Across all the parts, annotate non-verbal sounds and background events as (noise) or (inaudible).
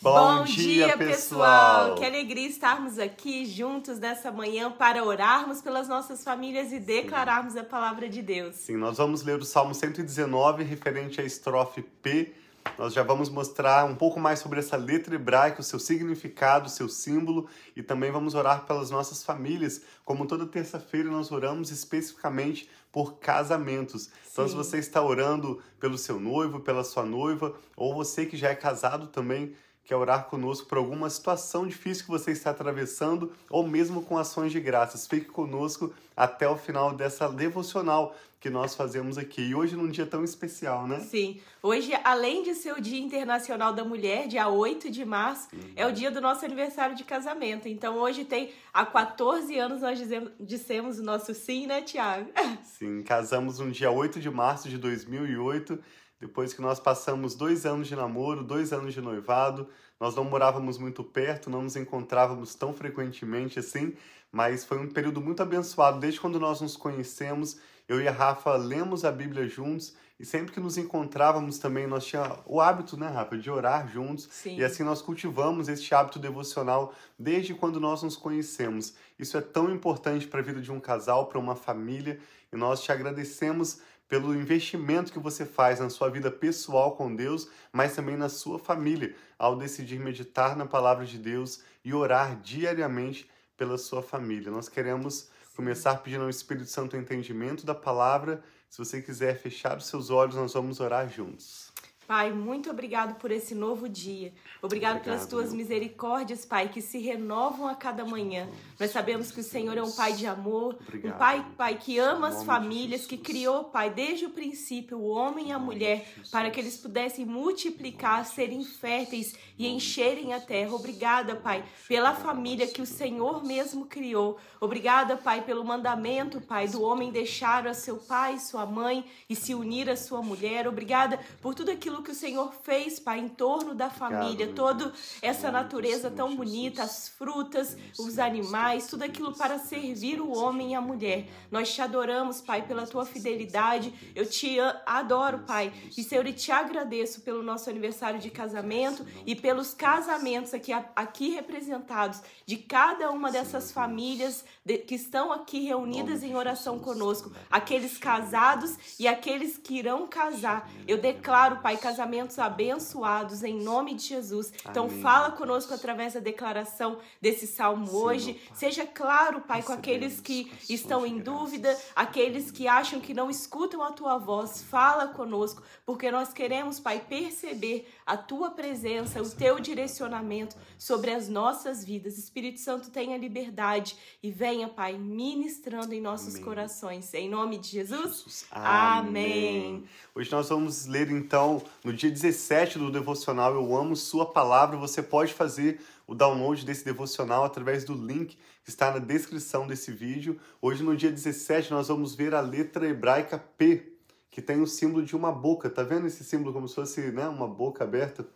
Bom, Bom dia, dia, pessoal! Que alegria estarmos aqui juntos nessa manhã para orarmos pelas nossas famílias e declararmos Sim. a palavra de Deus. Sim, nós vamos ler o Salmo 119, referente à estrofe P. Nós já vamos mostrar um pouco mais sobre essa letra hebraica, o seu significado, o seu símbolo, e também vamos orar pelas nossas famílias. Como toda terça-feira, nós oramos especificamente por casamentos. Sim. Então, se você está orando pelo seu noivo, pela sua noiva, ou você que já é casado também, quer orar conosco por alguma situação difícil que você está atravessando ou mesmo com ações de graças. Fique conosco até o final dessa devocional que nós fazemos aqui. E hoje num dia tão especial, né? Sim. Hoje, além de ser o Dia Internacional da Mulher, dia 8 de março, uhum. é o dia do nosso aniversário de casamento. Então hoje tem há 14 anos nós dizemos, dissemos o nosso sim, né, Tiago? Sim, casamos no dia 8 de março de 2008 depois que nós passamos dois anos de namoro, dois anos de noivado, nós não morávamos muito perto, não nos encontrávamos tão frequentemente assim, mas foi um período muito abençoado. Desde quando nós nos conhecemos, eu e a Rafa lemos a Bíblia juntos e sempre que nos encontrávamos também, nós tínhamos o hábito, né, Rafa, de orar juntos. Sim. E assim nós cultivamos este hábito devocional desde quando nós nos conhecemos. Isso é tão importante para a vida de um casal, para uma família, e nós te agradecemos pelo investimento que você faz na sua vida pessoal com Deus, mas também na sua família, ao decidir meditar na palavra de Deus e orar diariamente pela sua família. Nós queremos começar pedindo ao Espírito Santo o entendimento da palavra. Se você quiser fechar os seus olhos, nós vamos orar juntos. Pai, muito obrigado por esse novo dia. Obrigado, obrigado pelas tuas meu. misericórdias, Pai, que se renovam a cada manhã. Nós sabemos que o Senhor é um Pai de amor, obrigado. um Pai, Pai que ama as famílias, que criou, Pai, desde o princípio, o homem e a mulher, para que eles pudessem multiplicar, serem férteis e encherem a terra. Obrigada, Pai, pela família que o Senhor mesmo criou. Obrigada, Pai, pelo mandamento, Pai, do homem deixar a seu pai e sua mãe e se unir à sua mulher. Obrigada por tudo aquilo aquilo que o Senhor fez, Pai, em torno da família, toda essa natureza tão bonita, as frutas, os animais, tudo aquilo para servir o homem e a mulher. Nós te adoramos, Pai, pela tua fidelidade. Eu te adoro, Pai. E Senhor, eu te agradeço pelo nosso aniversário de casamento e pelos casamentos aqui, aqui representados de cada uma dessas famílias que estão aqui reunidas em oração conosco, aqueles casados e aqueles que irão casar. Eu declaro, Pai, casamentos abençoados em nome de Jesus. Então Amém. fala conosco através da declaração desse salmo hoje. Seja claro, Pai, com aqueles que estão em dúvida, aqueles que acham que não escutam a tua voz. Fala conosco, porque nós queremos, Pai, perceber a tua presença, o teu direcionamento sobre as nossas vidas. Espírito Santo, tenha liberdade e venha, Pai, ministrando em nossos Amém. corações. Em nome de Jesus. Jesus. Amém. Amém. Hoje nós vamos ler então no dia 17 do devocional Eu Amo Sua Palavra. Você pode fazer o download desse devocional através do link que está na descrição desse vídeo. Hoje, no dia 17, nós vamos ver a letra hebraica P, que tem o símbolo de uma boca. Tá vendo esse símbolo como se fosse né, uma boca aberta?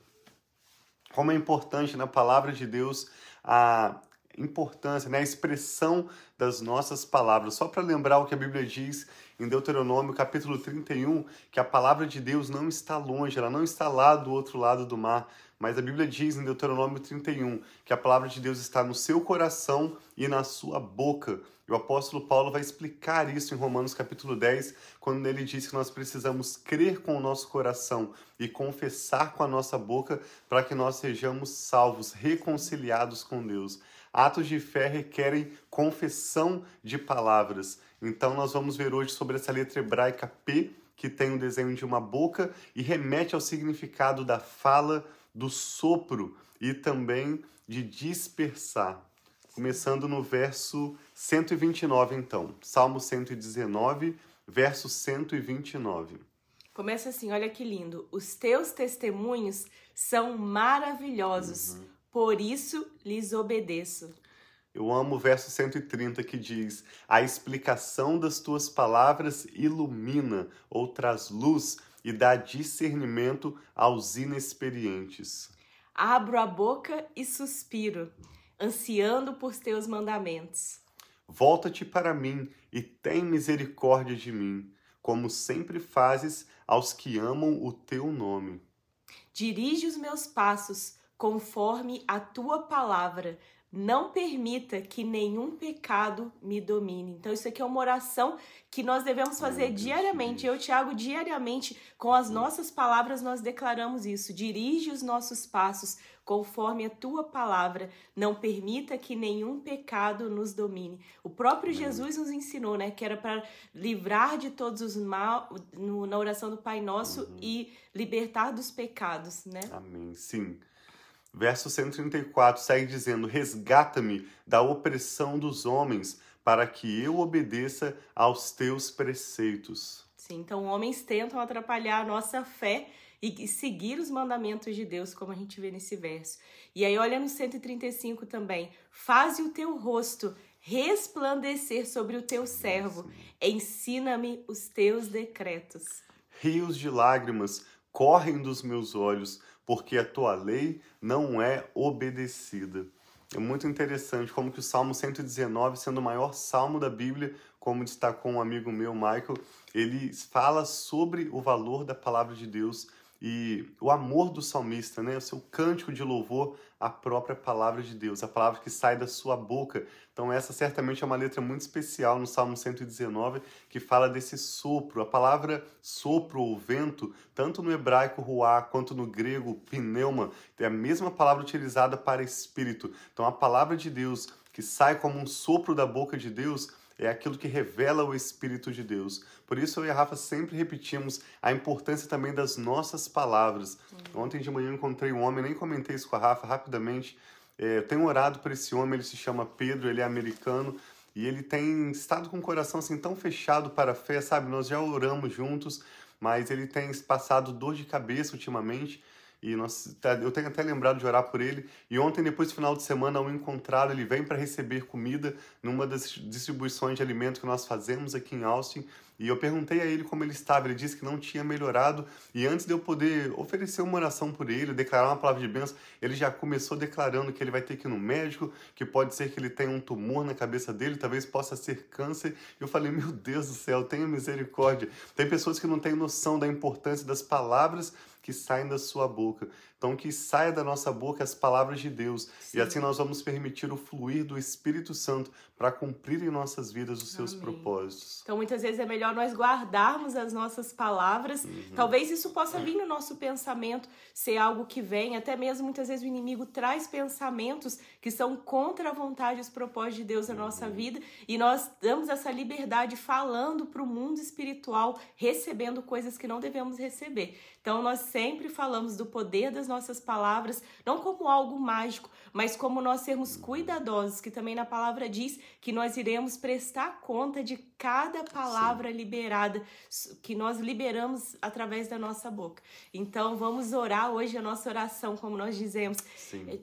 Como é importante na palavra de Deus a importância, né, a expressão das nossas palavras. Só para lembrar o que a Bíblia diz em Deuteronômio, capítulo 31, que a palavra de Deus não está longe, ela não está lá do outro lado do mar, mas a Bíblia diz em Deuteronômio 31 que a palavra de Deus está no seu coração e na sua boca. E o apóstolo Paulo vai explicar isso em Romanos capítulo 10, quando ele diz que nós precisamos crer com o nosso coração e confessar com a nossa boca para que nós sejamos salvos, reconciliados com Deus. Atos de fé requerem confissão de palavras. Então nós vamos ver hoje sobre essa letra hebraica P, que tem o desenho de uma boca e remete ao significado da fala, do sopro e também de dispersar. Começando no verso 129, então. Salmo 119, verso 129. Começa assim, olha que lindo. Os teus testemunhos são maravilhosos, uhum. Por isso lhes obedeço. Eu amo o verso 130 que diz: A explicação das tuas palavras ilumina ou traz luz e dá discernimento aos inexperientes. Abro a boca e suspiro ansiando por teus mandamentos. Volta-te para mim e tem misericórdia de mim, como sempre fazes aos que amam o teu nome. Dirige os meus passos conforme a tua palavra. Não permita que nenhum pecado me domine. Então, isso aqui é uma oração que nós devemos fazer diariamente. Eu, Tiago, diariamente, com as nossas palavras, nós declaramos isso. Dirige os nossos passos conforme a tua palavra. Não permita que nenhum pecado nos domine. O próprio Jesus nos ensinou, né, que era para livrar de todos os mal no, na oração do Pai Nosso uhum. e libertar dos pecados, né? Amém. Sim. Verso 134 segue dizendo: Resgata-me da opressão dos homens, para que eu obedeça aos teus preceitos. Sim, então homens tentam atrapalhar a nossa fé e seguir os mandamentos de Deus, como a gente vê nesse verso. E aí, olha no 135 também: Faze o teu rosto resplandecer sobre o teu servo, ensina-me os teus decretos. Rios de lágrimas correm dos meus olhos porque a tua lei não é obedecida. É muito interessante como que o Salmo 119, sendo o maior salmo da Bíblia, como destacou um amigo meu, Michael, ele fala sobre o valor da palavra de Deus e o amor do salmista, né? O seu cântico de louvor à própria palavra de Deus, a palavra que sai da sua boca. Então essa certamente é uma letra muito especial no Salmo 119, que fala desse sopro. A palavra sopro ou vento, tanto no hebraico ruá quanto no grego pneuma, é a mesma palavra utilizada para espírito. Então a palavra de Deus que sai como um sopro da boca de Deus, é aquilo que revela o Espírito de Deus. Por isso eu e a Rafa sempre repetimos a importância também das nossas palavras. Uhum. Ontem de manhã eu encontrei um homem, nem comentei isso com a Rafa rapidamente. É, tenho orado por esse homem, ele se chama Pedro, ele é americano. E ele tem estado com o coração assim tão fechado para a fé, sabe? Nós já oramos juntos, mas ele tem passado dor de cabeça ultimamente. E nós, eu tenho até lembrado de orar por ele. E ontem, depois do final de semana, ao encontrá-lo, ele vem para receber comida numa das distribuições de alimentos que nós fazemos aqui em Austin. E eu perguntei a ele como ele estava. Ele disse que não tinha melhorado. E antes de eu poder oferecer uma oração por ele, declarar uma palavra de bênção, ele já começou declarando que ele vai ter que ir no médico, que pode ser que ele tenha um tumor na cabeça dele, talvez possa ser câncer. Eu falei: Meu Deus do céu, tenha misericórdia. Tem pessoas que não têm noção da importância das palavras que saem da sua boca. Então, que saia da nossa boca as palavras de Deus. Sim. E assim nós vamos permitir o fluir do Espírito Santo para cumprir em nossas vidas os seus Amém. propósitos. Então, muitas vezes é melhor nós guardarmos as nossas palavras. Uhum. Talvez isso possa vir no nosso pensamento, ser algo que vem. Até mesmo muitas vezes o inimigo traz pensamentos que são contra a vontade e os propósitos de Deus na uhum. nossa vida. E nós damos essa liberdade falando para o mundo espiritual, recebendo coisas que não devemos receber. Então, nós sempre falamos do poder das nossas palavras, não como algo mágico, mas como nós sermos cuidadosos, que também na palavra diz que nós iremos prestar conta de cada palavra Sim. liberada, que nós liberamos através da nossa boca. Então, vamos orar hoje, a nossa oração, como nós dizemos,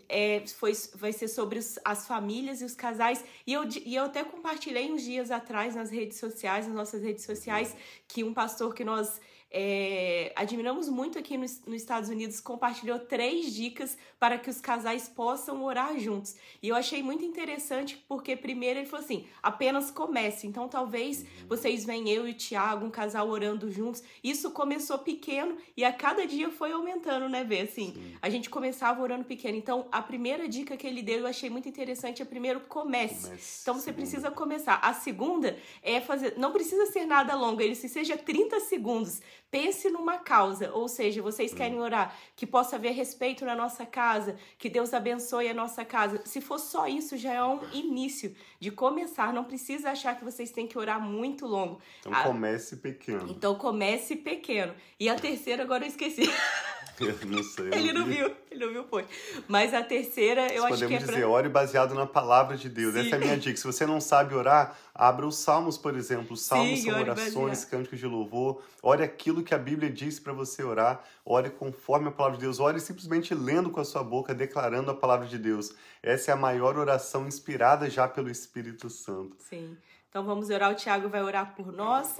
é, foi, vai ser sobre os, as famílias e os casais. E eu, e eu até compartilhei uns dias atrás nas redes sociais, nas nossas redes sociais, que um pastor que nós é, admiramos muito aqui nos, nos, Estados Unidos, compartilhou três dicas para que os casais possam orar juntos. E eu achei muito interessante porque, primeiro, ele falou assim: apenas comece. Então, talvez vocês venham eu e o Tiago, um casal orando juntos. Isso começou pequeno e a cada dia foi aumentando, né, Vê? Assim, Sim. a gente começava orando pequeno. Então, a primeira dica que ele deu eu achei muito interessante é primeiro comece. comece. Então, você precisa começar. A segunda é fazer, não precisa ser nada longo, ele se seja 30 segundos Pense numa causa, ou seja, vocês querem orar que possa haver respeito na nossa casa, que Deus abençoe a nossa casa. Se for só isso, já é um início de começar. Não precisa achar que vocês têm que orar muito longo. Então comece pequeno. Então comece pequeno. E a terceira, agora eu esqueci. (laughs) Eu (laughs) não sei. Ele não viu, ele não viu, foi. Mas a terceira, eu Nós acho que é podemos dizer, ore baseado na palavra de Deus. Sim. Essa é a minha dica. Se você não sabe orar, abra os salmos, por exemplo. Os salmos Sim, são orações, cânticos de louvor. Ore aquilo que a Bíblia diz para você orar. Ore conforme a palavra de Deus. Ore simplesmente lendo com a sua boca, declarando a palavra de Deus. Essa é a maior oração inspirada já pelo Espírito Santo. Sim. Então vamos orar, o Tiago vai orar por nós,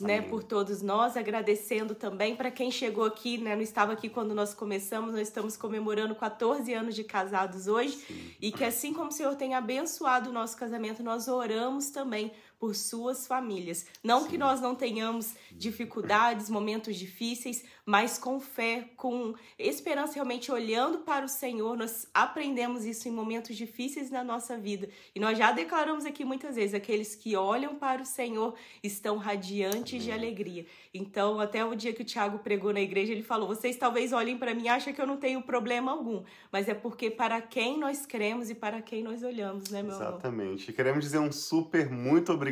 né, por todos nós, agradecendo também para quem chegou aqui, né, não estava aqui quando nós começamos, nós estamos comemorando 14 anos de casados hoje, Sim. e que assim como o Senhor tem abençoado o nosso casamento, nós oramos também por suas famílias. Não Sim. que nós não tenhamos dificuldades, momentos difíceis, mas com fé, com esperança, realmente olhando para o Senhor, nós aprendemos isso em momentos difíceis na nossa vida. E nós já declaramos aqui muitas vezes: aqueles que olham para o Senhor estão radiantes Amém. de alegria. Então, até o dia que o Tiago pregou na igreja, ele falou: vocês talvez olhem para mim e achem que eu não tenho problema algum, mas é porque para quem nós cremos e para quem nós olhamos, né, meu Exatamente. Amor? Queremos dizer um super muito obrigado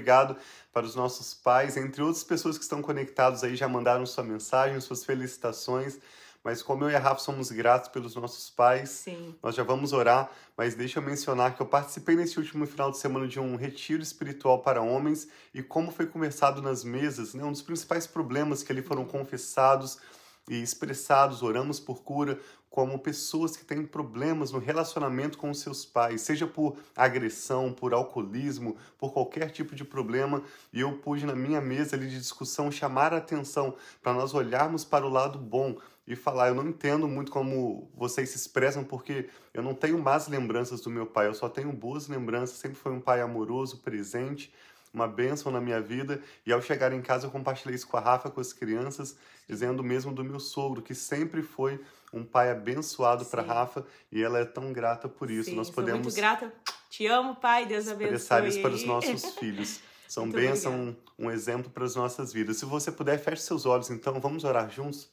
para os nossos pais, entre outras pessoas que estão conectados aí, já mandaram sua mensagem, suas felicitações. Mas como eu e a Rafa somos gratos pelos nossos pais, Sim. nós já vamos orar. Mas deixa eu mencionar que eu participei nesse último final de semana de um retiro espiritual para homens e como foi conversado nas mesas, né, um dos principais problemas que ali foram confessados e expressados, oramos por cura, como pessoas que têm problemas no relacionamento com seus pais, seja por agressão, por alcoolismo, por qualquer tipo de problema. E eu pude na minha mesa ali de discussão chamar a atenção para nós olharmos para o lado bom e falar, eu não entendo muito como vocês se expressam porque eu não tenho más lembranças do meu pai, eu só tenho boas lembranças, sempre foi um pai amoroso, presente, uma bênção na minha vida. E ao chegar em casa, eu compartilhei isso com a Rafa, com as crianças, dizendo mesmo do meu sogro, que sempre foi um pai abençoado para Rafa e ela é tão grata por isso. Sim, Nós podemos. muito grata. Te amo, pai. Deus abençoe. Expressar isso para os nossos filhos. (laughs) São bênção, um, um exemplo para as nossas vidas. Se você puder, feche seus olhos, então vamos orar juntos.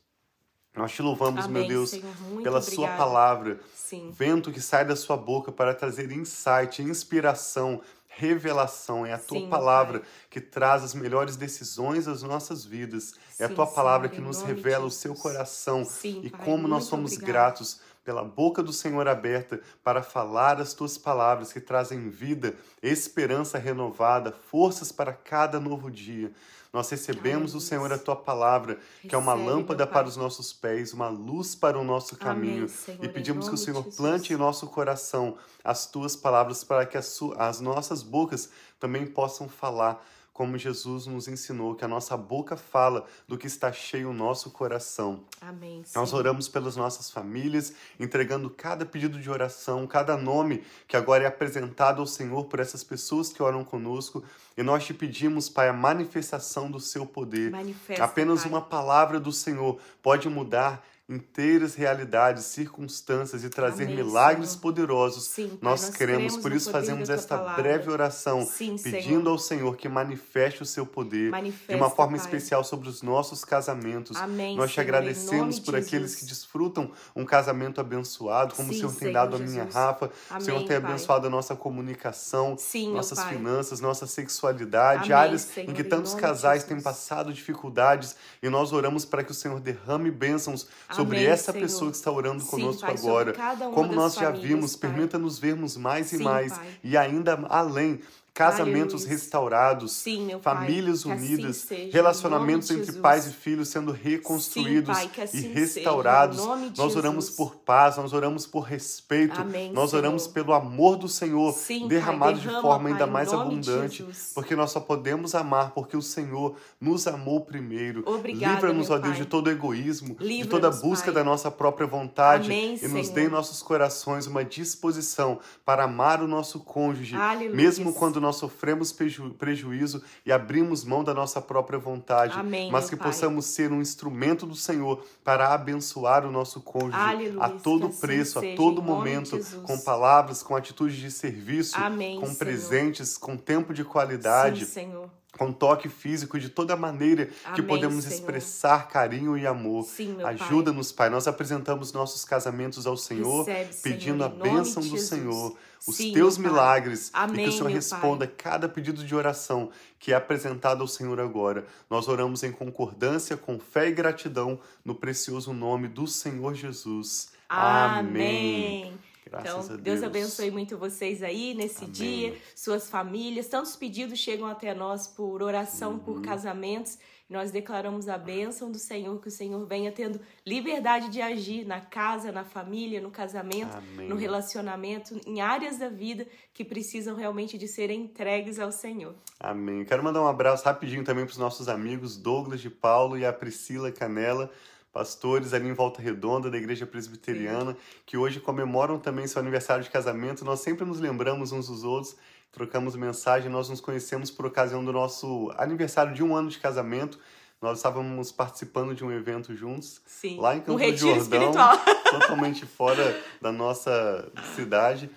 Nós te louvamos, Amém, meu Deus, Senhor, pela obrigada. Sua palavra. Sim. Vento que sai da Sua boca para trazer insight, inspiração, revelação. É a tua Sim, palavra Pai. que traz as melhores decisões das nossas vidas. é a Sim, tua palavra que nos revela o seu coração Sim, e Pai, como nós somos obrigada. gratos pela boca do Senhor aberta para falar as tuas palavras que trazem vida, esperança renovada, forças para cada novo dia. Nós recebemos do Aleluia. Senhor a tua palavra, que é uma lâmpada para os nossos pés, uma luz para o nosso caminho. Amém, Senhor, e pedimos que o Senhor plante em nosso coração as tuas palavras para que as, as nossas bocas também possam falar como Jesus nos ensinou, que a nossa boca fala do que está cheio o nosso coração. Amém. Nós Senhor. oramos pelas nossas famílias, entregando cada pedido de oração, cada nome que agora é apresentado ao Senhor por essas pessoas que oram conosco. E nós te pedimos, Pai, a manifestação do seu poder. Manifesta, Apenas Pai. uma palavra do Senhor pode mudar inteiras realidades, circunstâncias e trazer Amém, milagres Senhor. poderosos. Sim, nós, nós queremos, cremos por isso fazemos esta palavra. breve oração, Sim, pedindo Senhor. ao Senhor que manifeste o seu poder de Manifesta, uma forma Pai. especial sobre os nossos casamentos. Amém, Nós te Senhor, agradecemos por de aqueles que desfrutam um casamento abençoado, como Sim, o Senhor tem dado a minha Jesus. Rafa. o Amém, Senhor tem Pai. abençoado a nossa comunicação, nossas finanças, nossa sexualidade, áreas em que tantos de casais têm passado dificuldades e nós oramos para que o Senhor derrame bênçãos sobre Amém, essa Senhor. pessoa que está orando Sim, conosco Pai, agora. Como nós já famílias, vimos, permita-nos vermos mais e Sim, mais Pai. e ainda além. Casamentos Aleluia. restaurados, Sim, Pai, famílias que assim unidas, seja, em relacionamentos de entre Jesus. pais e filhos sendo reconstruídos Pai, que assim e seja, restaurados. de nós oramos Jesus. por paz, nós oramos por respeito, Amém, nós Senhor. oramos pelo amor do Senhor Sim, Pai, derramado de derrama, forma ainda Pai, mais de abundante, porque nós só podemos amar porque o Senhor nos amou primeiro. Livra-nos, ó Deus, Pai. de todo egoísmo, de toda busca Pai. da nossa própria vontade Amém, e nos Senhor. dê em nossos corações uma disposição para amar o nosso cônjuge, Aleluia. mesmo quando nós sofremos preju- prejuízo e abrimos mão da nossa própria vontade, Amém, mas que Pai. possamos ser um instrumento do Senhor para abençoar o nosso cônjuge Aleluia, a todo assim preço, seja, a todo momento, com palavras, com atitudes de serviço, Amém, com Senhor. presentes, com tempo de qualidade Sim, Senhor. Com toque físico, de toda maneira que Amém, podemos Senhor. expressar carinho e amor. Sim, meu Pai. Ajuda-nos, Pai. Nós apresentamos nossos casamentos ao Senhor, Recebe, Senhor, pedindo a em nome bênção do Jesus. Senhor, os Sim, teus milagres, e que Amém, o Senhor responda Pai. cada pedido de oração que é apresentado ao Senhor agora. Nós oramos em concordância, com fé e gratidão, no precioso nome do Senhor Jesus. Amém. Graças então, a Deus. Deus abençoe muito vocês aí nesse Amém. dia, suas famílias. Tantos pedidos chegam até nós por oração, Uhum. por casamentos. Nós declaramos a bênção do Senhor, que o Senhor venha tendo liberdade de agir na casa, na família, no casamento, Amém. no relacionamento, em áreas da vida que precisam realmente de serem entregues ao Senhor. Amém. Quero mandar um abraço rapidinho também para os nossos amigos Douglas de Paulo e a Priscila Canela, pastores ali em Volta Redonda da Igreja Presbiteriana, que hoje comemoram também seu aniversário de casamento. Nós sempre nos lembramos uns dos outros trocamos mensagem. Nós nos conhecemos por ocasião do nosso aniversário de um ano de casamento. Nós estávamos participando de um evento juntos, Sim. lá em Campo um do Jordão, espiritual. (laughs) totalmente fora da nossa cidade.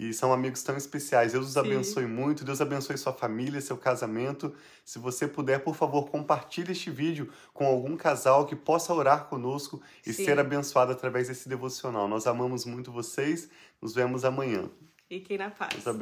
E são amigos tão especiais. Deus os Sim. abençoe muito. Deus abençoe sua família, seu casamento. Se você puder, por favor, compartilhe este vídeo com algum casal que possa orar conosco e Sim. ser abençoado através desse devocional. Nós amamos muito vocês. Nos vemos amanhã. Fiquem na paz.